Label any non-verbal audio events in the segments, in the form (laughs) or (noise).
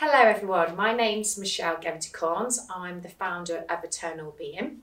Hello, everyone. My name's Michelle Gempty Corns. I'm the founder of Eternal Being.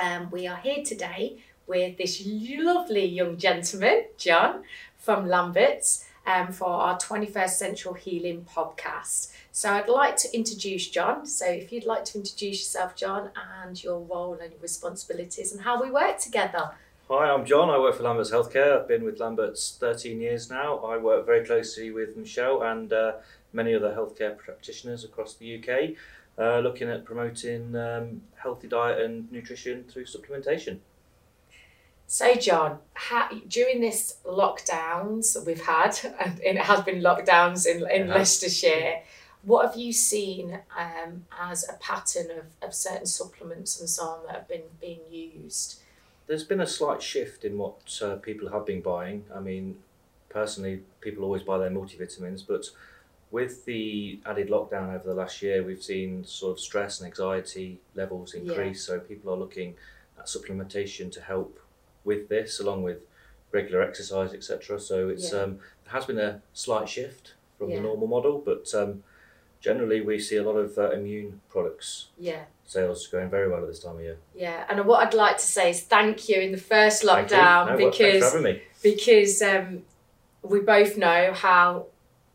Um, we are here today with this lovely young gentleman, Jon, from Lambert's, um, for our 21st Century Healing podcast. So I'd like to introduce Jon. So if you'd like to introduce yourself, Jon, and your role and your responsibilities and how we work together. Hi, I'm Jon. I work for Lambert's Healthcare. I've been with Lambert's 13 years now. I work very closely with Michelle and uh, many other healthcare practitioners across the UK, uh, looking at promoting um, healthy diet and nutrition through supplementation. So, Jon, how, during this lockdowns we've had, and it has been lockdowns in, in Leicestershire, what have you seen um, as a pattern of, of certain supplements and so on that have been being used? There's been a slight shift in what uh, people have been buying. I mean, personally, people always buy their multivitamins, but with the added lockdown over the last year, we've seen sort of stress and anxiety levels increase. Yeah. So people are looking at supplementation to help with this, along with regular exercise, etc. So it's yeah. um, there has been a slight shift from yeah. the normal model, but um, generally we see a lot of uh, immune products. Yeah. Sales going very well at this time of year. Yeah, and what I'd like to say is thank you in the first lockdown no, because because um, we both know how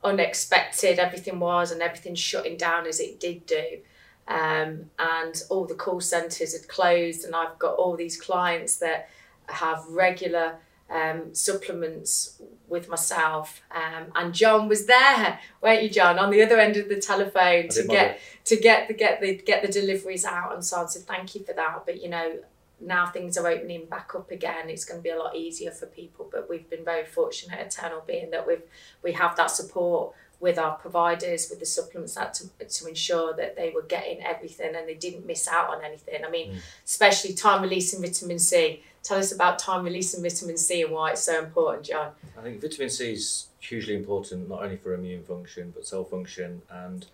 unexpected everything was and everything shutting down as it did do. Um, and all the call centres had closed, and I've got all these clients that have regular um, supplements with myself. Um, and Jon was there, weren't you, John, on the other end of the telephone to get to get the get the get the deliveries out and so on. So thank you for that. But you know, now things are opening back up again. It's going to be a lot easier for people. But we've been very fortunate, at Eternal Being, that we've we have that support with our providers with the supplements that to, to ensure that they were getting everything and they didn't miss out on anything. I mean, mm. especially time releasing vitamin C Tell us about time releasing vitamin C and why it's so important, Jon. I think vitamin C is hugely important not only for immune function but cell function and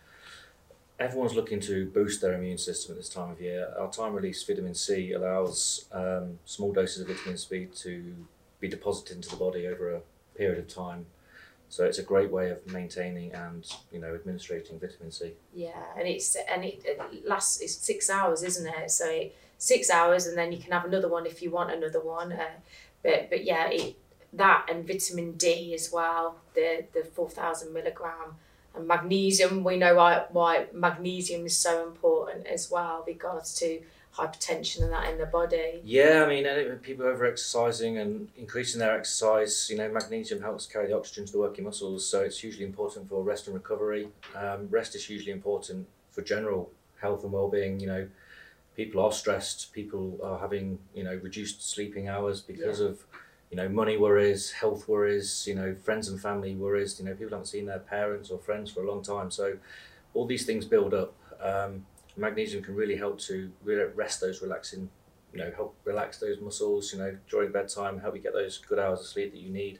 everyone's looking to boost their immune system at this time of year. Our time release vitamin C allows um, small doses of vitamin C to be deposited into the body over a period of time. So it's a great way of maintaining and you know administrating vitamin C. Yeah, and it's and it, it lasts it's six hours, isn't it? So it, six hours, and then you can have another one if you want another one. Uh, but but yeah, it, that and vitamin D as well, the the four thousand milligram, and magnesium. We know why why magnesium is so important as well, with regards to hypertension and that in the body. Yeah, I mean, people over exercising and increasing their exercise, you know, magnesium helps carry the oxygen to the working muscles, so it's hugely important for rest and recovery. Um, rest is hugely important for general health and well-being. You know, people are stressed. People are having you know reduced sleeping hours because yeah. of you know money worries, health worries, you know friends and family worries. You know people haven't seen their parents or friends for a long time, so all these things build up. Um, magnesium can really help to rest those relaxing, you know, help relax those muscles. You know, during bedtime, help you get those good hours of sleep that you need.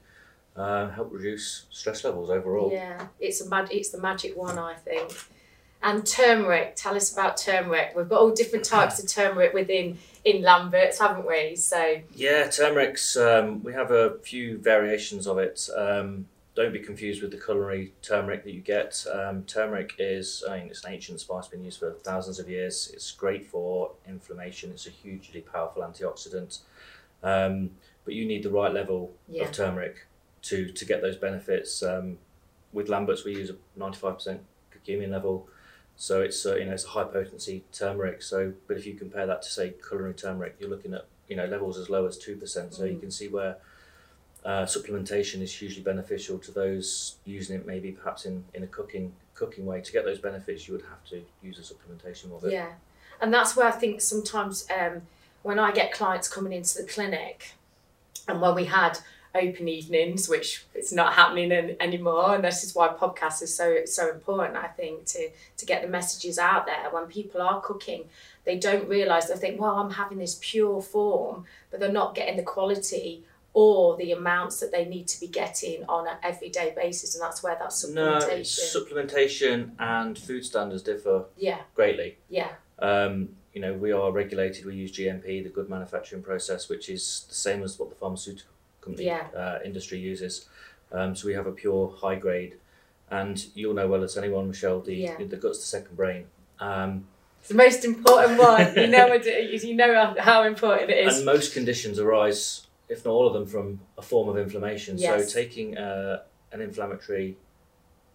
Uh, help reduce stress levels overall. Yeah, it's a mag- it's the magic one, I think and turmeric. Tell us about turmeric. We've got all different types of turmeric within in Lambert's, haven't we? So yeah, turmeric's. Um, we have a few variations of it. Um, don't be confused with the culinary turmeric that you get. Um, turmeric is, I mean, it's an ancient spice been used for thousands of years. It's great for inflammation. It's a hugely powerful antioxidant. Um, but you need the right level yeah. of turmeric to to get those benefits. Um, with Lambert's, we use a ninety five percent curcumin level. So it's uh, you know it's a high potency turmeric. So, but if you compare that to say culinary turmeric, you're looking at you know levels as low as two percent. So mm. you can see where uh, supplementation is hugely beneficial to those using it maybe perhaps in, in a cooking cooking way to get those benefits. You would have to use a supplementation of it. Yeah, and that's where I think sometimes um, when I get clients coming into the clinic, and when we had open evenings, which it's not happening in, anymore. And this is why podcasts is so so important, I think, to to get the messages out there. When people are cooking, they don't realise they think, well, I'm having this pure form, but they're not getting the quality or the amounts that they need to be getting on an everyday basis, and that's where that supplementation. No, supplementation and food standards differ. Yeah. Greatly. Yeah. Um, you know, we are regulated. We use GMP, the good manufacturing process, which is the same as what the pharmaceutical company yeah. uh, industry uses. Um, so we have a pure high grade And you'll know well as anyone, Michelle, the, Yeah. the gut's the second brain. Um, It's the most important one. (laughs) You know, it- you know how- how important it is. and most conditions arise, if not all of them, from a form of inflammation. Yes. So taking uh, an inflammatory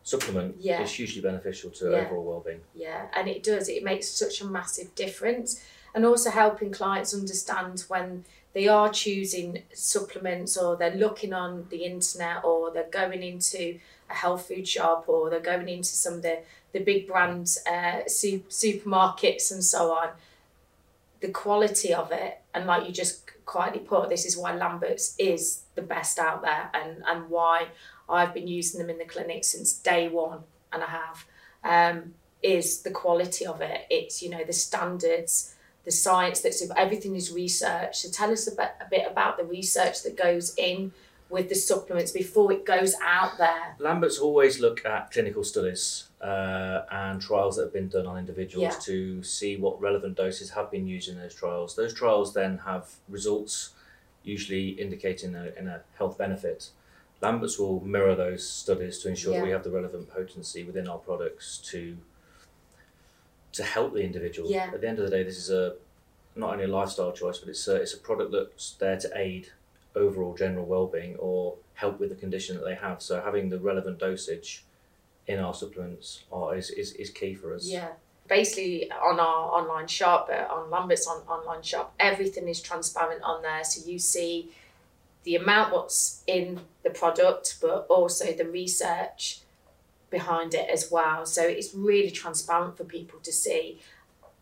supplement Yeah. is hugely beneficial to Yeah. overall well-being. Yeah, and it does. It makes such a massive difference. And also helping clients understand when they are choosing supplements or they're looking on the internet or they're going into a health food shop or they're going into some of the, the big brand uh, su- supermarkets and so on. The quality of it, and like you just quietly put, this is why Lambert's is the best out there and, and why I've been using them in the clinic since day one and I have. Um, is the quality of it. It's you know the standards, the science that's everything is research. So tell us a bit, a bit about the research that goes in with the supplements before it goes out there. Lambert's always look at clinical studies uh, and trials that have been done on individuals Yeah. to see what relevant doses have been used in those trials. Those trials then have results, usually indicating a, in a health benefit. Lambert's will mirror those studies to ensure that Yeah. we have the relevant potency within our products to to help the individual. Yeah. At the end of the day, this is a not only a lifestyle choice, but it's a, it's a product that's there to aid overall general well-being or help with the condition that they have. So having the relevant dosage in our supplements are, is, is, is key for us. Yeah. Basically, on our online shop, uh, on Lambert's on, online shop, everything is transparent on there. So you see the amount what's in the product, but also the research behind it as well. So it's really transparent for people to see.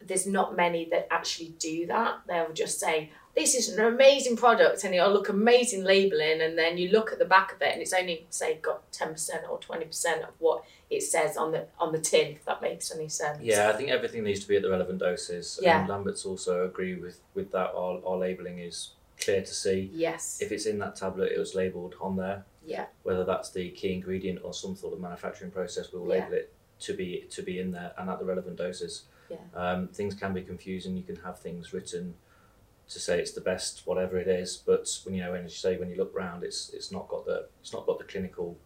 There's not many that actually do that. They'll just say, This is an amazing product, and it'll look amazing labeling. And then you look at the back of it, and it's only, say, got 10% or 20% of what it says on the on the tin, if that makes any sense. Yeah, I think everything needs to be at the relevant doses. Yeah. And Lambert's also agree with, with that. Our, our labelling is clear to see. Yes. If it's in that tablet, it was labelled on there. Yeah. Whether that's the key ingredient or some sort of manufacturing process, we'll Yeah. label it to be to be in there and at the relevant doses. Yeah. Um, things can be confusing. You can have things written to say it's the best, whatever it is. But when you know, when you say when you look round, it's it's not got the it's not got the clinical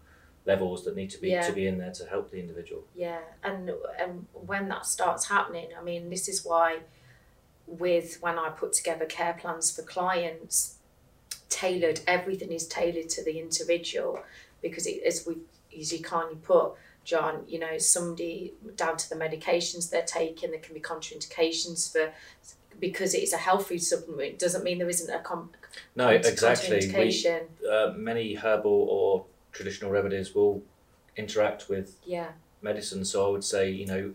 levels that need to be Yeah. to be in there to help the individual. Yeah, and and when that starts happening, I mean, this is why with when I put together care plans for clients, tailored everything is tailored to the individual because it, as we as you kindly put, Jon, you know, somebody down to the medications they're taking, there can be contraindications for because it is a health food supplement. Doesn't mean there isn't a com- No, exactly. We, uh, many herbal or traditional remedies will interact with yeah, medicine. So I would say, you know,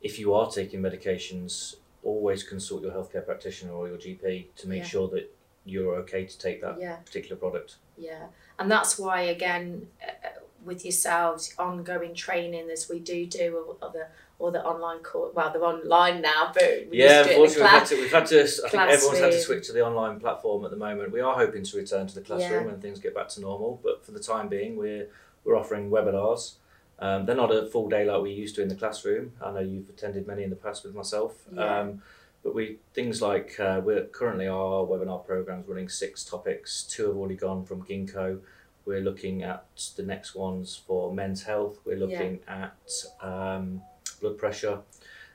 if you are taking medications, always consult your healthcare practitioner or your GP to make Yeah. sure that you're okay to take that yeah. particular product. Yeah, and that's why again, uh, with yourselves, ongoing training as we do do or the or the online course. Well, they're online now, but we yeah, used do it in unfortunately, we've had to. We've had to. I think everyone's had to switch to the online platform at the moment. We are hoping to return to the classroom Yeah. when things get back to normal, but for the time being, we're we're offering webinars. Um, they're not a full day like we used to in the classroom. I know you've attended many in the past with myself. Yeah. Um, but we things like uh, we're currently our webinar programs running six topics. Two have already gone from Ginkgo. We're looking at the next ones for men's health. We're looking at um, blood pressure,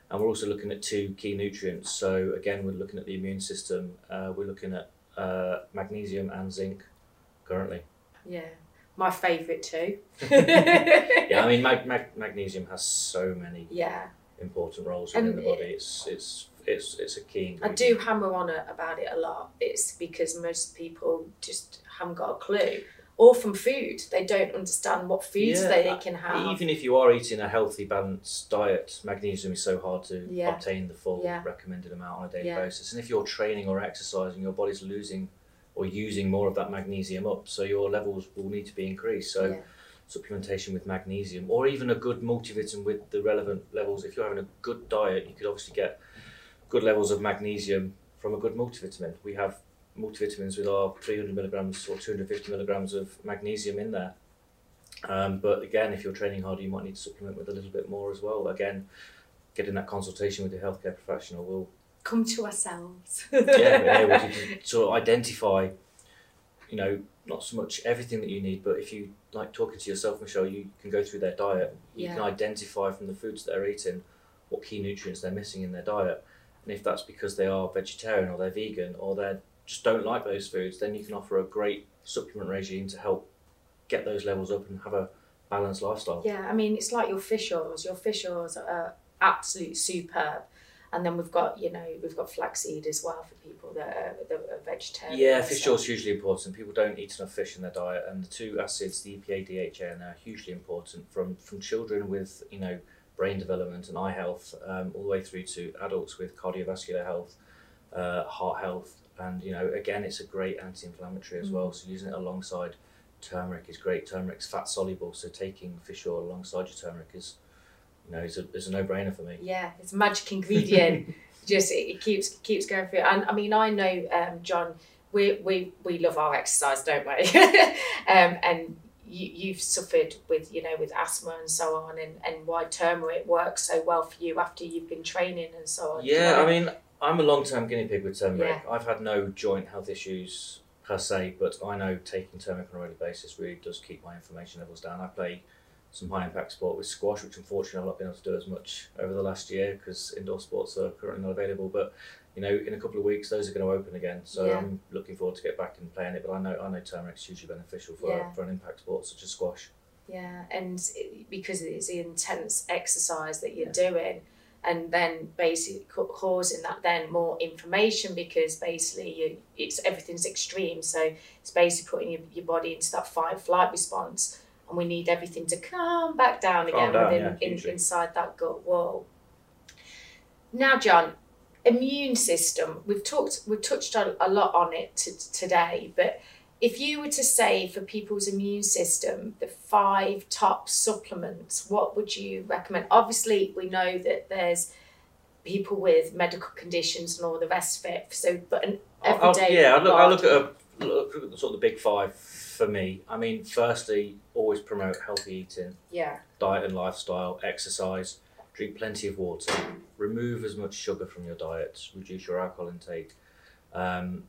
and we're also looking at two key nutrients. So again, we're looking at the immune system. Uh, we're looking at uh, magnesium and zinc currently. Yeah, my favourite too. (laughs) Yeah, I mean mag- mag- magnesium has so many yeah, important roles within And the body. It's it's it's it's a key I do hammer on it about it a lot. It's because most people just haven't got a clue. Or from food, they don't understand what foods Yeah, they can have. Even if you are eating a healthy, balanced diet, magnesium is so hard to Yeah. obtain the full Yeah. recommended amount on a daily basis. And if you're training or exercising, your body's losing or using more of that magnesium up, so your levels will need to be increased. So supplementation with magnesium, or even a good multivitamin with the relevant levels. If you're having a good diet, you could obviously get good levels of magnesium from a good multivitamin. We have multivitamins with our 300 milligrams or 250 milligrams of magnesium in there. Um, but again, if you're training hard, you might need to supplement with a little bit more as well. Again, getting that consultation with your healthcare professional will Come to ourselves. (laughs) yeah, able (laughs) to sort of identify, you know, not so much everything that you need, but if you like talking to yourself, Michelle, you can go through their diet. You can identify from the foods that they're eating what key nutrients they're missing in their diet. And if that's because they are vegetarian or they're vegan or they just don't like those foods, then you can offer a great supplement regime to help get those levels up and have a balanced lifestyle. Yeah, I mean, it's like your fish oils. Your fish oils are absolute superb. And then we've got, you know, we've got flaxseed as well for people that are, that are vegetarian. Yeah, fish oil is hugely important. People don't eat enough fish in their diet, and the two acids, the EPA, DHA, are hugely important from from children with you know brain development and eye health, um, all the way through to adults with cardiovascular health, uh, heart health, and you know again it's a great anti-inflammatory as well. So using it alongside turmeric is great. Turmeric's fat soluble, so taking fish oil alongside your turmeric is you know is a, is a no brainer for me. Yeah, it's a magic ingredient. (laughs) Just it, it keeps keeps going through. And I mean, I know, um, Jon, we we we love our exercise, don't we? (laughs) um, and you you've suffered with you know with asthma and so on, and and why turmeric works so well for you after you've been training and so on. You Yeah, I mean, I'm a long term guinea pig with turmeric. I've had no joint health issues per se, but I know taking turmeric on a regular basis really does keep my inflammation levels down. I play some high impact sport with squash, which unfortunately I've not been able to do as much over the last year because indoor sports are currently not available. But you know, in a couple of weeks, those are going to open again. So Yeah. I'm looking forward to get back and playing it. But I know I know turmeric's hugely beneficial for Yeah. for an impact sport such as squash. Yeah, and it, because it's the intense exercise that you're Yeah. doing, and then basically causing that then more inflammation because basically you, it's everything's extreme. So it's basically putting your, your body into that fight flight response, and we need everything to come back down Calm again down, within yeah, in, inside that gut wall. Now, Jon, immune system. We've talked, we've touched a, a lot on it today, but if you were to say for people's immune system the five top supplements, what would you recommend? Obviously, we know that there's people with medical conditions and all the rest of it. So, but an I'll- I'll- everyday. yeah, I look, I look at a, look at sort of the big five for me. I mean, firstly, always promote healthy eating. Yeah, diet and lifestyle, exercise, drink plenty of water, remove as much sugar from your diet, reduce your alcohol intake. Um,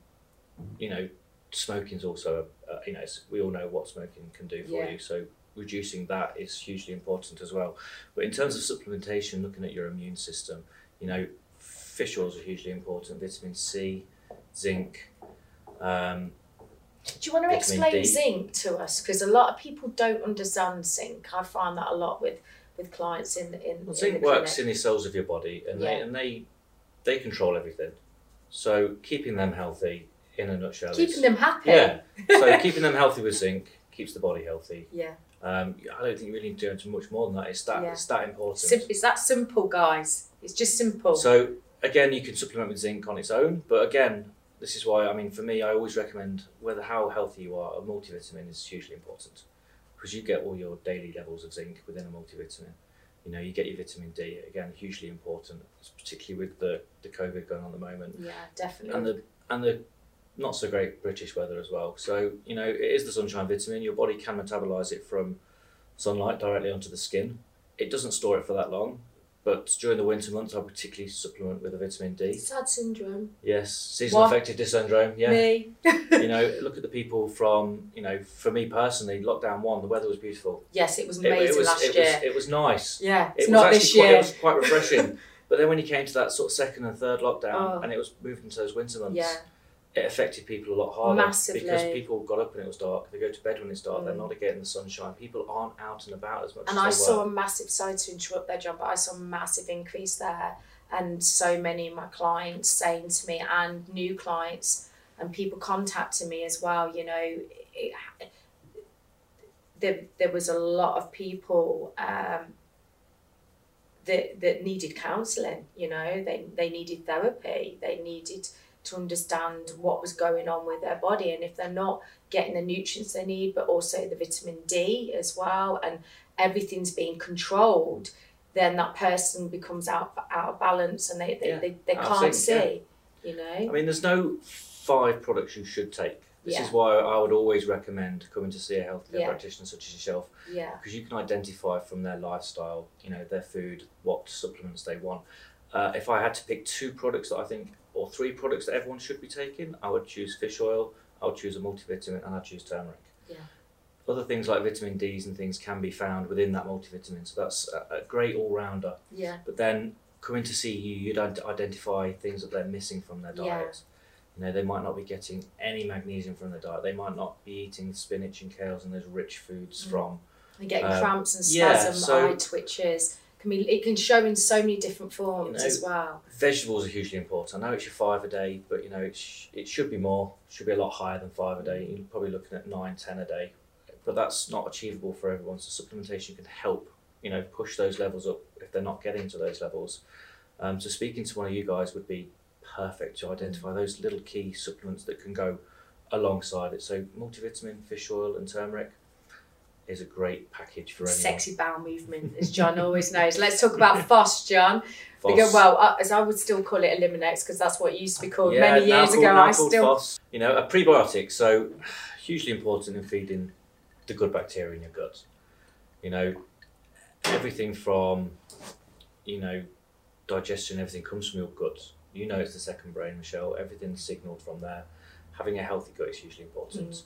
you know, smoking is also, uh, you know, it's- we all know what smoking can do for Yeah. you. So reducing that is hugely important as well. But in terms of supplementation, looking at your immune system, you know, fish oils are hugely important. Vitamin C, zinc. Um, Do you want to explain D. zinc to us? Because a lot of people don't understand zinc. I find that a lot with with clients in in, Well, in zinc works in the cells of your body, and they and they they control everything. So keeping them healthy, in a nutshell, Keeping them happy. Yeah. (laughs) so keeping them healthy with zinc keeps the body healthy. Yeah. Um, I don't think you really need to do much more than that. It's that Yeah. it's that important. Sim- it's that simple, guys. It's just simple. So again, you can supplement with zinc on its own, but again, this is why I mean, for me, I always recommend whether how healthy you are, a multivitamin is hugely important because you get all your daily levels of zinc within a multivitamin. You know, you get your vitamin D again, hugely important, particularly with the the COVID going on at the moment yeah, definitely. and the and the not so great British weather as well. So you know, it is the sunshine vitamin. Your body can metabolize it from sunlight directly onto the skin. It doesn't store it for that long, but during the winter months, I particularly supplement with a vitamin D. Sad syndrome. Yes, seasonal What? affective syndrome. Yeah, Me. (laughs) you know, (laughs) look at the people from you know, for me personally, lockdown one, the weather was beautiful. yes, it was It- it, amazing was last it year. was it was nice. yeah, it's It was not actually this quite, year. It was quite (laughs) refreshing. But then when you came to that sort of second and third lockdown, Oh. and it was moved into those winter months, yeah, it affected people a lot harder Massively. because people got up and it was dark. They go to bed when it's dark. They're Mm. not getting the sunshine. People aren't out and about as much and as I saw were. a massive. Sorry to interrupt their job, but I saw a massive increase there, and so many of my clients saying to me, and new clients, and people contacting me as well. You know, it, there there was a lot of people. Um, that, that needed counselling, you know, they, they needed therapy, they needed to understand what was going on with their body and if they're not getting the nutrients they need, but also the vitamin D as well, and everything's being controlled, then that person becomes out out of balance and they, they, Yeah, they, they can't see, you know. I mean, there's no five products you should take. This Yeah. is why I would always recommend coming to see a healthcare Yeah. practitioner such as yourself Yeah, because you can identify from their lifestyle, you know, their food, what supplements they want. Uh, if I had to pick two products that I think, or three products that everyone should be taking, I would choose fish oil, I would choose a multivitamin and I'll choose turmeric. Yeah. Other things like vitamin D's and things can be found within that multivitamin, so that's a, great all rounder. Yeah. But then coming to see you, you'd id- identify things that they're missing from their Yeah. diet. You know, they might not be getting any magnesium from their diet. They might not be eating spinach and kales and those rich foods Mm. from. And getting Um, cramps and yeah, spasm, so- eye twitches. Can be, it can show in so many different forms know, as well. Vegetables are hugely important. I know it's your five a day, but you know it, it should be more. Should be a lot higher than five a day. You're probably looking at nine, ten a day, but that's not achievable for everyone. So supplementation can help. You know, push those levels up if they're not getting to those levels. Um, so speaking to one of you guys would be perfect to identify those little key supplements that can go alongside it. So multivitamin, fish oil, and turmeric is a great package for anyone. Sexy bowel movement, as Jon always knows. Let's talk about (laughs) FOS, Jon. Phos. Because, well, uh, as I would still call it Eliminex because that's what it used to be called Yeah, many years called- ago. I still FOS. you know, a prebiotic. So (sighs) hugely important in feeding the good bacteria in your gut. You know, everything from you know digestion, everything comes from your gut. You know, it's the second brain, Michelle. Everything's signaled from there. Having a healthy gut is hugely important. Mm.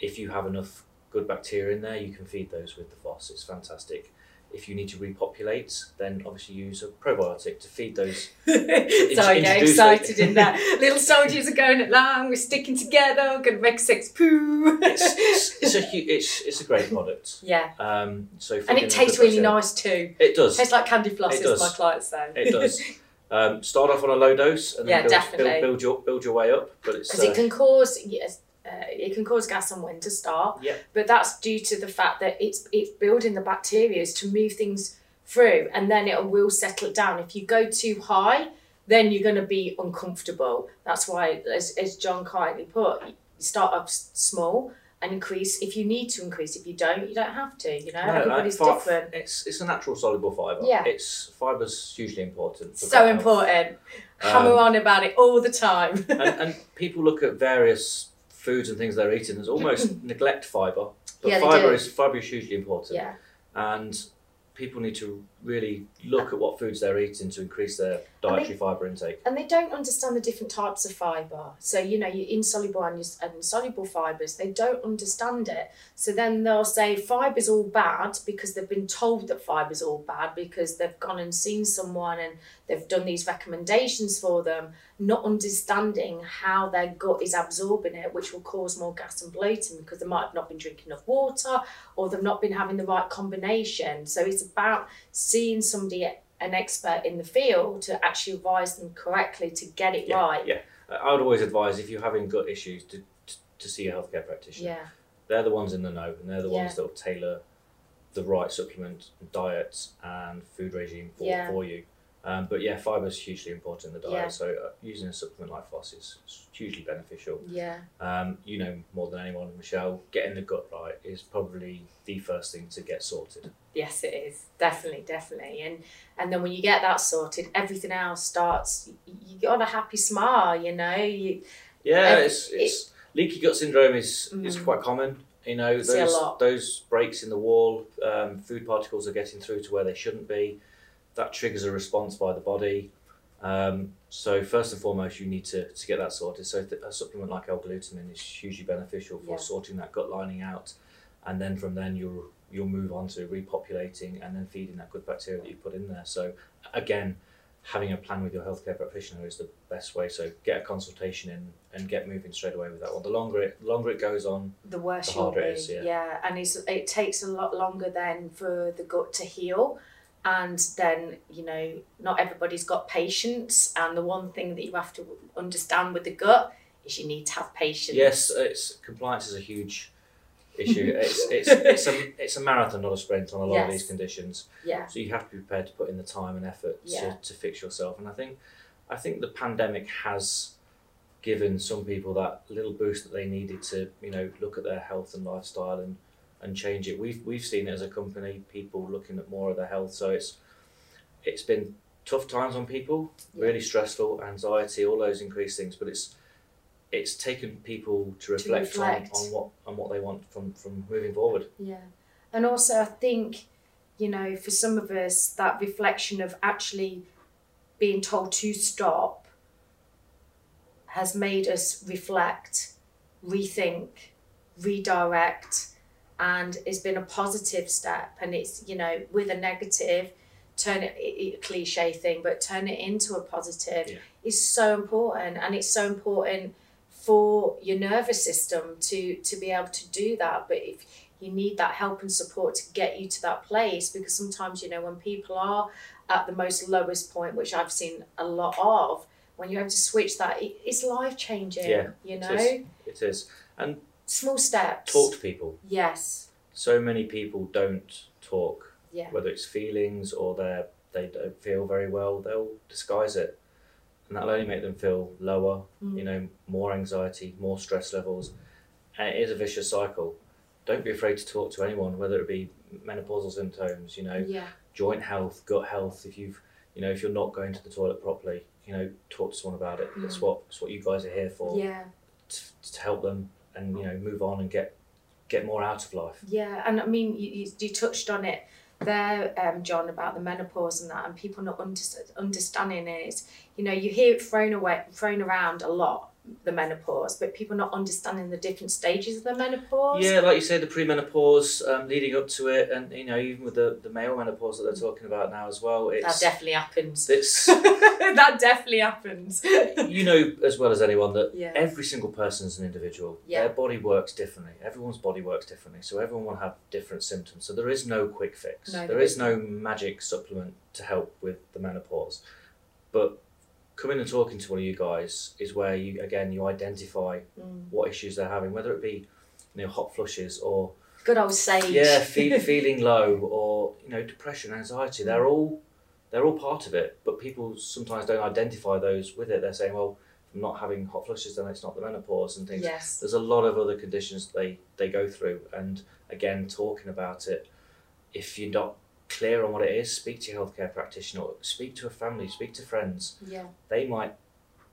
If you have enough good bacteria in there, you can feed those with the FOS. It's fantastic. If you need to repopulate, then obviously use a probiotic to feed those (laughs) so I get excited it. in that. Little soldiers are going along, we're sticking together, we're going to make sex poo. it's, it's, (laughs) it's a hu- it's it's a great product. yeah, Um, so and it tastes really nice too. It does. It Tastes like candy floss, It as my clients say. It does. (laughs) Um, start off on a low dose and then Yeah, build, definitely. build, build your build your way up. But it's Because uh, it can cause yes, uh, it can cause gas and wind to start. Yeah. But that's due to the fact that it's it's building the bacteria to move things through, and then it will settle it down. If you go too high, then you're going to be uncomfortable. That's why, as, as Jon kindly put, you start up small and increase if you need to increase. If you don't, you don't have to. You know, no, everybody's fi- different. It's it's a natural soluble fibre. Yeah. It's fiber's hugely important. So important. Hammer Um, on about it all the time. and, and people look at various foods and things they're eating as almost (clears throat) neglect fibre. But Yeah, fibre is fibre is hugely important. yeah. And people need to really look at what foods they're eating to increase their dietary fibre intake. and they don't understand the different types of fibre. So you know, your insoluble and, your, and soluble fibres, they don't understand it. So then they'll say fiber's all bad because they've been told that fiber's all bad because they've gone and seen someone and they've done these recommendations for them, not understanding how their gut is absorbing it, which will cause more gas and bloating because they might have not been drinking enough water or they've not been having the right combination. So it's about seeing somebody an expert in the field to actually advise them correctly to get it Yeah, right. yeah. I would always advise if you're having gut issues to, to, to see a healthcare practitioner. Yeah, They're the ones in the know, and they're the Yeah. ones that will tailor the right supplement, diet, and food regime for, Yeah. for you. Um, but yeah, fibre is hugely important in the diet. Yeah. So uh, using a supplement like FOS is is hugely beneficial. yeah, Um, you know more than anyone, Michelle. Getting the gut right is probably the first thing to get sorted. yes, it is definitely, definitely. And and then when you get that sorted, everything else starts. You, got a happy smile, you know. You Yeah, Um, it's, it's leaky gut syndrome is is Mm. quite common. You know, those those breaks in the wall, um, food particles are getting through to where they shouldn't be. That triggers a response by the body. Um, so first and foremost, you need to, to get that sorted. So th- a supplement like L-glutamine is hugely beneficial for Yeah. sorting that gut lining out, and then from then you'll you'll move on to repopulating and then feeding that good bacteria that you put in there. So again, having a plan with your healthcare practitioner is the best way. So get a consultation in and get moving straight away with that one. The longer it the longer it goes on, the worse The harder be. it is, yeah. and it's it takes a lot longer then for the gut to heal. And then, you know, not everybody's got patience. And the one thing that you have to understand with the gut is you need to have patience. yes, it's compliance is a huge issue. (laughs) it's it's it's a it's a marathon, not a sprint on a lot of these conditions. Yeah. So you have to be prepared to put in the time and effort Yeah. to, to fix yourself. And I think I think the pandemic has given some people that little boost that they needed to, you know, look at their health and lifestyle and, and change it. We've we've seen it as a company, people looking at more of their health. So it's it's been tough times on people, Yeah. really stressful, anxiety, all those increased things, but it's it's taken people to reflect, reflect. On, on what on what they want from, from moving forward. Yeah. And also, I think, you know, for some of us, that reflection of actually being told to stop has made us reflect rethink, redirect, and it's been a positive step. And it's, you know, with a negative, turn it, it, it cliche thing, but turn it into a positive Yeah. is so important. And it's so important for your nervous system to to be able to do that. But if you need that help and support to get you to that place, because sometimes, you know, when people are at the most lowest point, which I've seen a lot of, when you have to switch that, it, it's life changing. Yeah, you know, is. It is. And small steps. talk to people. Yes. So many people don't talk, Yeah. whether it's feelings or they they don't feel very well. They'll disguise it, and that'll only make them feel lower. Mm. You know, more anxiety, more stress levels, and it is a vicious cycle. Don't be afraid to talk to anyone, whether it be menopausal symptoms. You know, Yeah. joint health, gut health. If you've, you know, if you're not going to the toilet properly, you know, talk to someone about it. That's Mm. what that's what you guys are here for Yeah. to, to help them and you know move on and get get more out of life. Yeah, and I mean, you, you, touched on it there, um, Jon, about the menopause and that, and people not under, understanding it. Is, you know, you hear it thrown away, thrown around a lot, the menopause, but people not understanding the different stages of the menopause. Yeah, like you say, the premenopause um, leading up to it, and you know even with the, the male menopause that they're talking about now as well. It's (laughs) That definitely happens. it's that definitely happens. you know as well as anyone that Yeah. every single person is an individual. Yeah. Their body works differently. Everyone's body works differently. So everyone will have different symptoms. So there is no quick fix. No, there there is no magic supplement to help with the menopause. But coming and talking to one of you guys is where you again you identify Mm. what issues they're having, whether it be you know hot flushes or Good old sage. yeah, fe- (laughs) feeling low or you know depression, anxiety. They're all they're all part of it, but people sometimes don't identify those with it. They're saying, well, if I'm not having hot flushes, then it's not the menopause and things. yes. There's a lot of other conditions they they go through, and again, talking about it. If you're not clear on what it is, speak to your healthcare practitioner, speak to a family, speak to friends. Yeah. They might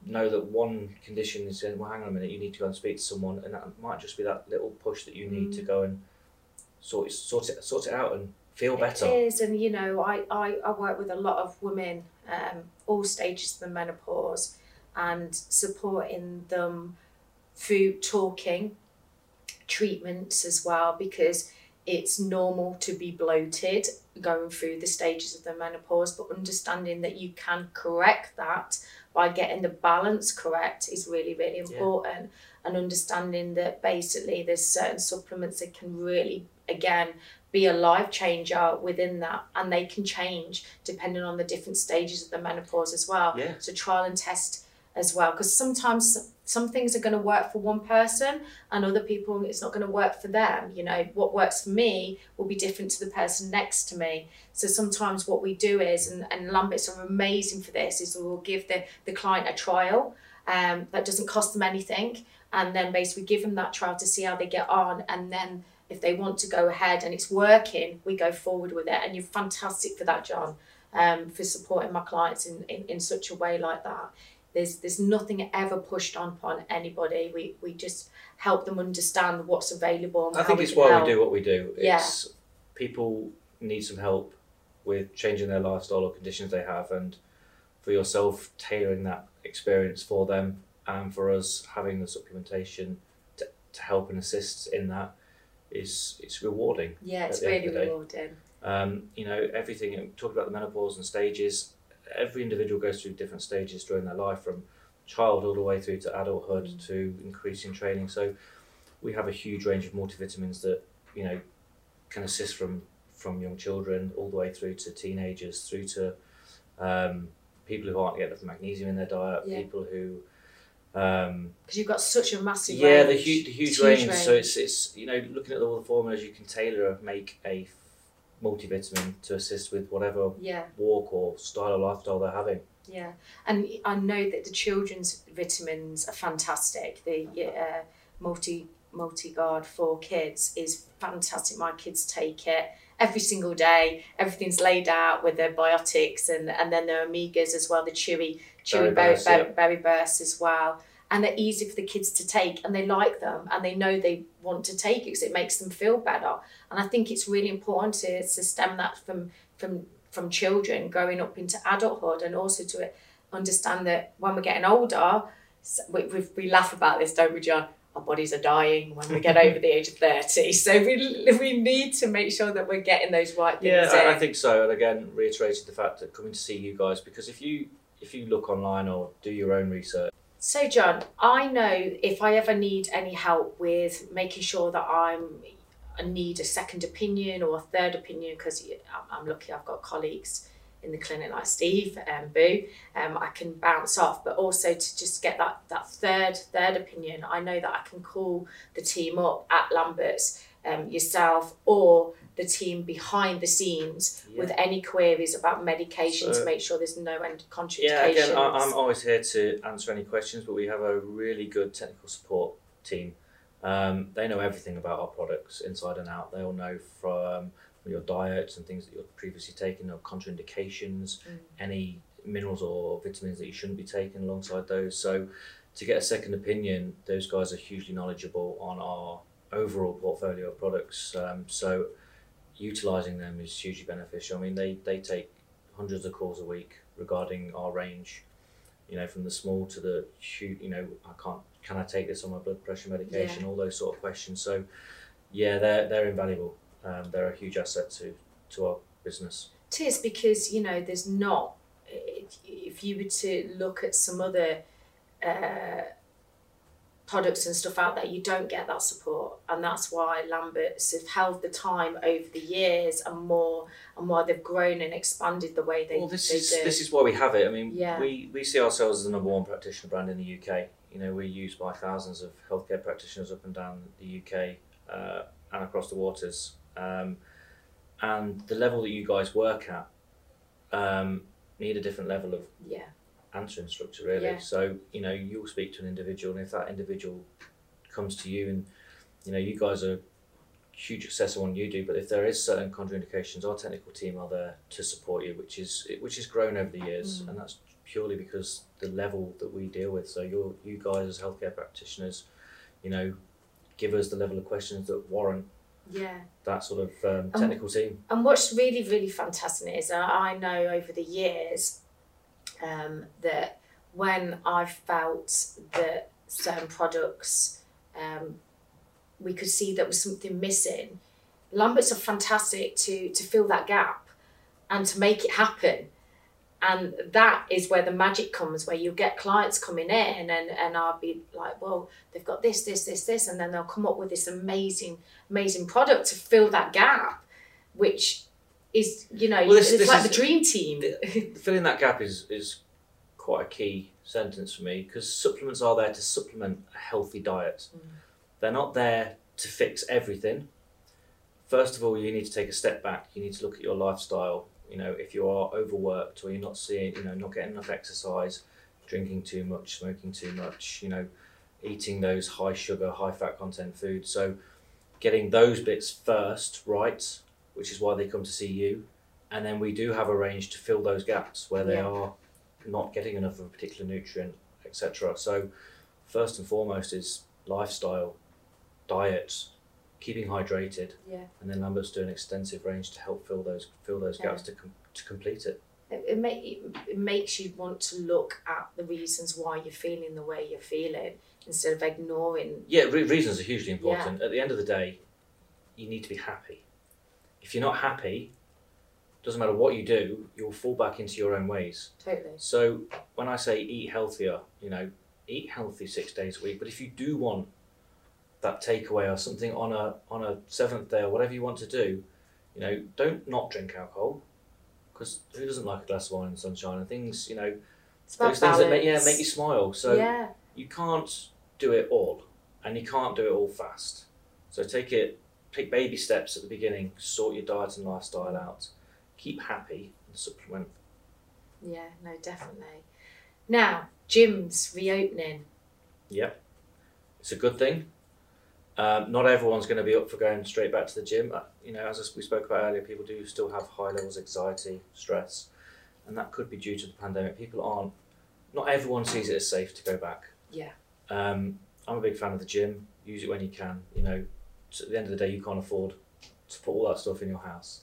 know that one condition is saying, well, hang on a minute, you need to go and speak to someone, and that might just be that little push that you need to go and sort it, sort it, sort it out and feel better. It is, and you know, I, I, I work with a lot of women, um, all stages of the menopause, and supporting them through talking, treatments as well, because it's normal to be bloated going through the stages of the menopause, but understanding that you can correct that by getting the balance correct is really, really important. And understanding that basically there's certain supplements that can really, again, be a life changer within that and they can change depending on the different stages of the menopause as well Yeah. so trial and test as well because sometimes some things are going to work for one person and other people it's not going to work for them you know what works for me will be different to the person next to me so sometimes what we do is and, and Lamberts are amazing for this is we'll give the, the client a trial um, that doesn't cost them anything and then basically give them that trial to see how they get on and then if they want to go ahead and it's working, we go forward with it. And you're fantastic for that, Jon, um, for supporting my clients in, in, in such a way like that. There's there's nothing ever pushed on upon anybody. We we just help them understand what's available. And I think it's why help. we do what we do. Yeah. It's people need some help with changing their lifestyle or conditions they have, and for yourself tailoring that experience for them, and for us having the supplementation to, to help and assist in that is it's rewarding. Yeah, it's really of the day. rewarding. Um, you know, everything, talk about the menopause and stages, every individual goes through different stages during their life from child all the way through to adulthood Mm. to increasing training. So we have a huge range of multivitamins that, you know, can assist from, from young children all the way through to teenagers, through to um, people who aren't getting enough magnesium in their diet, Yeah. people who um, Because you've got such a massive yeah, the range. huge, the huge It's range. So it's it's you know looking at all the formulas, you can tailor make a multivitamin to assist with whatever yeah. walk or style of lifestyle they're having. Yeah, and I know that the children's vitamins are fantastic. The uh, multi multi guard for kids is fantastic. My kids take it every single day. Everything's laid out with their biotics and and then their omegas as well. The chewy chewy Berry berry, berry, yeah. berry bursts as well. And they're easy for the kids to take, and they like them, and they know they want to take it because it makes them feel better. And I think it's really important to, to stem that from from from children growing up into adulthood and also to understand that when we're getting older, we, we, we laugh about this, don't we, Jon? our bodies are dying when we get (laughs) over the age of 30. So we, we need to make sure that we're getting those right things Yeah, I, I think so. And again, reiterated the fact that coming to see you guys because if you if you look online or do your own research, So, Jon, I know if I ever need any help with making sure that I'm I need a second opinion or a third opinion because I'm lucky I've got colleagues in the clinic like Steve and Boo, um, I can bounce off, but also to just get that that third third opinion. I know that I can call the team up at Lambert's, um, yourself or the team behind the scenes Yeah. with any queries about medication So- to make sure there's no end contraindications. yeah, again, I, I'm always here to answer any questions, but we have a really good technical support team. Um, they know everything about our products inside and out. They all know from your diets and things that you're previously taking, or contraindications, Mm. any minerals or vitamins that you shouldn't be taking alongside those. So, to get a second opinion, those guys are hugely knowledgeable on our overall portfolio of products. Um, so, utilizing them is hugely beneficial. I mean, they, they take hundreds of calls a week regarding our range. You know, from the small to the huge. You know, I can't. Can I take this on my blood pressure medication? All those sort of questions. So, yeah, they're they're invaluable. Um, they're a huge asset to to our business. It is because you know there's not. If, if you were to look at some other uh, products and stuff out there, you don't get that support, and that's why Lamberts have held the time over the years and more, and why they've grown and expanded the way they, well, this they is do. this is why we have it. I mean, Yeah. we, we see ourselves as the number one practitioner brand in the UK. You know, we're used by thousands of healthcare practitioners up and down the UK uh, and across the waters. Um, and the level that you guys work at um, need a different level of yeah, answering structure, really. Yeah. So you know, you'll speak to an individual, and if that individual comes to you, and you know, you guys are huge success on what you do, but if there is certain contraindications, our technical team are there to support you, which is which has grown over the years, Mm. and that's purely because the level that we deal with. So you you guys as healthcare practitioners, you know, give us the level of questions that warrant yeah. that sort of um, Um, technical team. And what's really, really fantastic is that I know over the years um, that when I've felt that certain products, um, we could see that was something missing. Lamberts are fantastic to to fill that gap and to make it happen. And that is where the magic comes, where you'll get clients coming in and, and I'll be like, well, they've got this, this, this, this, and then they'll come up with this amazing, amazing product to fill that gap, which is, you know, Well, this- it's this like is- the dream team. filling that gap is is quite a key sentence for me because supplements are there to supplement a healthy diet. Mm. They're not there to fix everything. First of all, you need to take a step back. You need to look at your lifestyle. You know, if you are overworked or you're not seeing, you know, not getting enough exercise, drinking too much, smoking too much, you know, eating those high sugar, high fat content foods. So, getting those bits first right, which is why they come to see you, and then we do have a range to fill those gaps where they Yeah. are not getting enough of a particular nutrient, etc. So, first and foremost is lifestyle, diet, keeping hydrated, Yeah. and then Lambert's do an extensive range to help fill those fill those gaps to com- to complete it. It, it, make, it makes you want to look at the reasons why you're feeling the way you're feeling instead of ignoring. Yeah, re- reasons are hugely important. At the end of the day, you need to be happy. If you're not happy, doesn't matter what you do, you'll fall back into your own ways. Totally. So when I say eat healthier, you know, eat healthy six days a week. But if you do want that takeaway or something on a on a seventh day or whatever you want to do, you know, don't not drink alcohol. Because who doesn't like a glass of wine and sunshine and things, you know, those things that make yeah make you smile. So yeah. you can't do it all, and you can't do it all fast. So take it, take baby steps at the beginning. Sort your diet and lifestyle out. Keep happy and supplement. Yeah, no, definitely. Now, gyms reopening. Yep. It's a good thing. Um, not everyone's going to be up for going straight back to the gym. Uh, You know, as we spoke about earlier, people do still have high levels of anxiety, stress, and that could be due to the pandemic. People aren't. Not everyone sees it as safe to go back. Yeah. Um, I'm a big fan of the gym. Use it when you can. You know, so at the end of the day, you can't afford to put all that stuff in your house.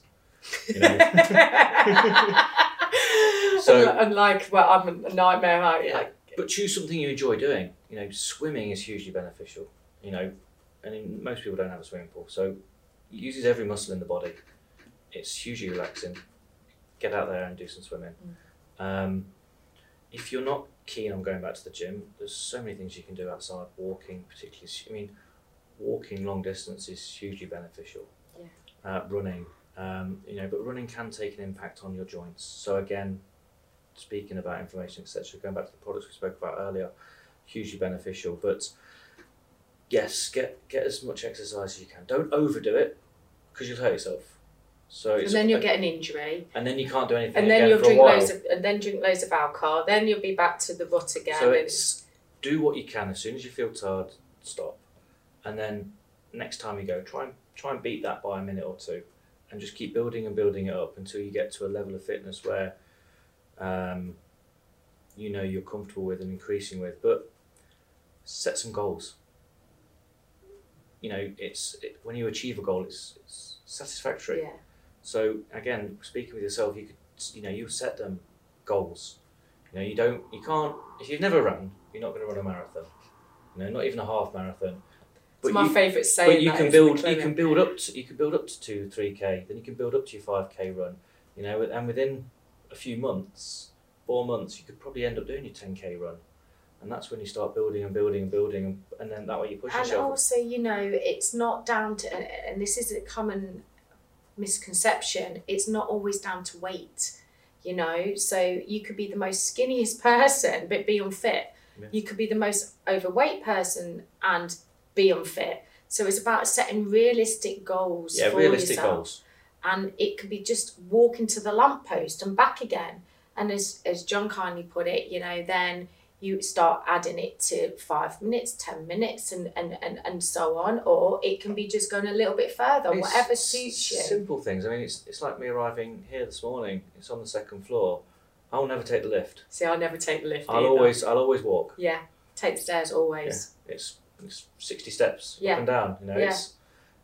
You know? (laughs) (laughs) So- and like, well, I'm a nightmare. I, Yeah. like, But choose something you enjoy doing. You know, swimming is hugely beneficial. you know, and in, most people don't have a swimming pool, so it uses every muscle in the body. It's hugely relaxing. Get out there and do some swimming. Um, if you're not keen on going back to the gym, there's so many things you can do outside. Walking, particularly, I mean, walking long distance is hugely beneficial. Yeah. Uh, running, um, you know, but running can take an impact on your joints. So again, speaking about inflammation, etc., going back to the products we spoke about earlier, hugely beneficial. But yes, get get as much exercise as you can. Don't overdo it because you'll hurt yourself. So And then you'll get an injury, and then you can't do anything and then you'll drink loads of, and then drink loads of alcohol. Then you'll be back to the rut again. So it's do what you can as soon as you feel tired, stop, and then next time you go, try and try and beat that by a minute or two, and just keep building and building it up until you get to a level of fitness where, um, you know you're comfortable with and increasing with. But set some goals. You know, it's it, when you achieve a goal, it's, it's satisfactory. yeah, So again, speaking with yourself, you could you know you set them goals. You know you don't you can't if you've never run, you're not going to run a marathon. You know, not even a half marathon. It's my you, favourite saying. but you can build you can build up to you can build up to two three k. Then you can build up to your five k run. You know, and within a few months, four months, you could probably end up doing your ten k run. And that's when you start building and building and building, and, then that way you push And yourself. And also, you know, it's not down to, and- and this is a common misconception, it's not always down to weight, you know. So you could be the most skinniest (laughs) person but be unfit. Yeah. You could be the most overweight person and be unfit. So it's about setting realistic goals yeah, for realistic yourself. goals. And it could be just walking to the lamppost and back again. And as, as Jon kindly put it, you know, then you start adding it to five minutes, ten minutes, and, and, and, and so on. Or it can be just going a little bit further, It's whatever suits you. Simple things. I mean, it's it's like me arriving here this morning. It's on the second floor. I'll never take the lift. See, I'll never take the lift. I'll either. always I'll always walk. Yeah, take the stairs always. It's it's sixty steps Yeah. up and down. You know, Yeah. it's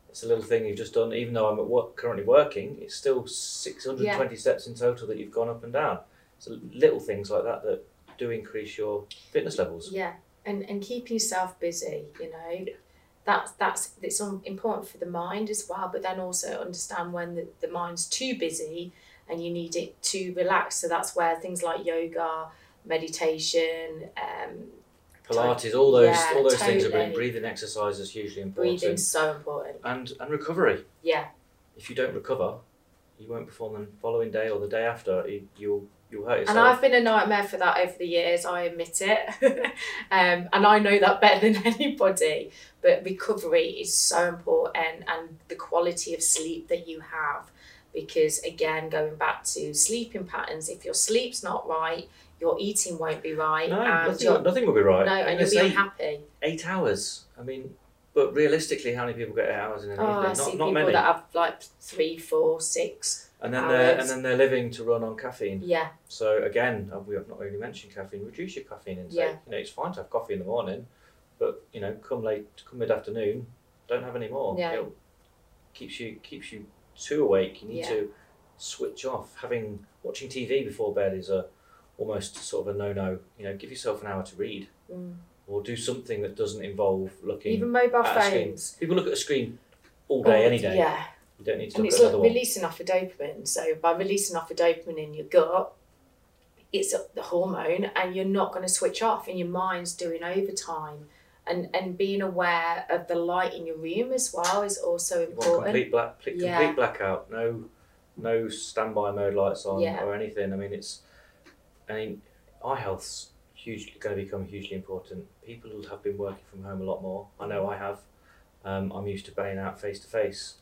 it's a little thing you've just done. Even though I'm at work, currently working, it's still six hundred and twenty steps in total that you've gone up and down. So little things like that that do increase your fitness levels. Yeah, and and keeping yourself busy, you know, that's that's it's important for the mind as well. But then also understand when the, the mind's too busy and you need it to relax. So that's where things like yoga, meditation, um, Pilates, all those Yeah, all those things are totally. brilliant. Breathing exercise is hugely important. breathing's so important. And and recovery. Yeah, If you don't recover, you won't perform the following day or the day after. You, you'll you'll hurt yourself. and I've been a nightmare for that over the years. I admit it, (laughs) um, and I know that better than (laughs) anybody. But recovery is so important, and the quality of sleep that you have, because again, going back to sleeping patterns, if your sleep's not right, your eating won't be right, no, and nothing, nothing will be right. no, and you'll be eight, unhappy. eight hours. I mean, but realistically, how many people get eight hours in an Oh, I evening? see Not, people many. that have like three, four, six. and then they're and then they're living to run on caffeine. Yeah, So again, uh, we have not only mentioned caffeine. Reduce your caffeine intake. Yeah. You know, it's fine to have coffee in the morning, but you know, come late, come mid afternoon, don't have any more. Yeah. It keeps you keeps you too awake. You need Yeah. to switch off. Having watching TV before bed is a almost sort of a no no. You know, give yourself an hour to read Mm. or do something that doesn't involve looking. even mobile phones. People look at a screen all day, Oh, any day. Yeah, You don't need to and look it's at like releasing off a dopamine. So by releasing off a dopamine in your gut, it's the hormone, and you're not going to switch off, and your mind's doing overtime. And and being aware of the light in your room as well is also important. complete black, complete Yeah. blackout. No, no standby mode lights on Yeah. or anything. I mean, it's, I mean, eye health's hugely going to become hugely important. People have been working from home a lot more. I know I have. Um, I'm used to being out face to face,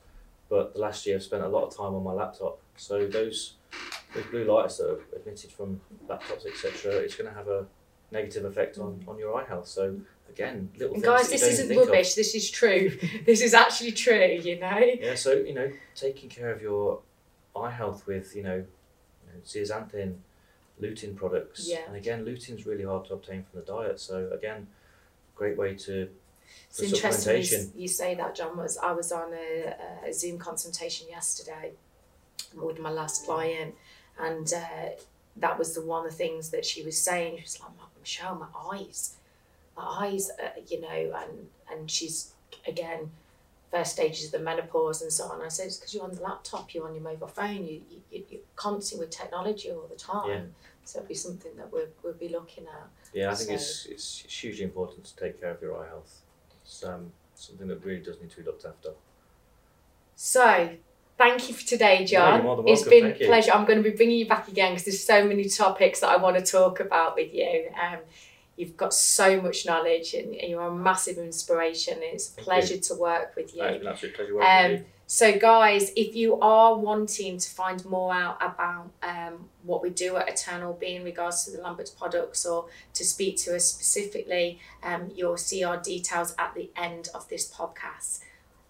but the last year I've spent a lot of time on my laptop. So those, those blue lights that are emitted from laptops, etc., it's going to have a negative effect on, on your eye health. So again, little And guys, this isn't think of. rubbish. This is true. (laughs) this is actually true. You know. Yeah, so you know, taking care of your eye health with you know, you know zeaxanthin, lutein products, Yeah. and again, lutein's really hard to obtain from the diet. So again, great way to It's interesting you, supplementation. you say that, Jon. Was I was on a, a Zoom consultation yesterday with my last client, and uh, that was the one of the things that she was saying. She was like, "Michelle, my eyes, my eyes, uh, you know, and and she's again first stages of the menopause and so on. I said it's because you're on the laptop, you're on your mobile phone, you, you you're constantly with technology all the time. Yeah. So it'd be something that we'll, we'll be looking at. Yeah, I think So- it's, it's hugely important to take care of your eye health. It's um, something that really does need to be looked after. So, thank you for today, Jon. than it's been a you. pleasure. I'm going to be bringing you back again because there's so many topics that I want to talk about with you. Um, you've got so much knowledge and you're a massive inspiration. It's a Thank pleasure to work with you. No, it's been an absolute pleasure working with Um, you. So, guys, if you are wanting to find more out about um, what we do at Eternal Be in regards to the Lamberts products or to speak to us specifically, um, you'll see our details at the end of this podcast.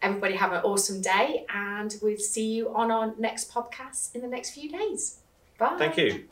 Everybody have an awesome day, and we'll see you on our next podcast in the next few days. Bye. Thank you.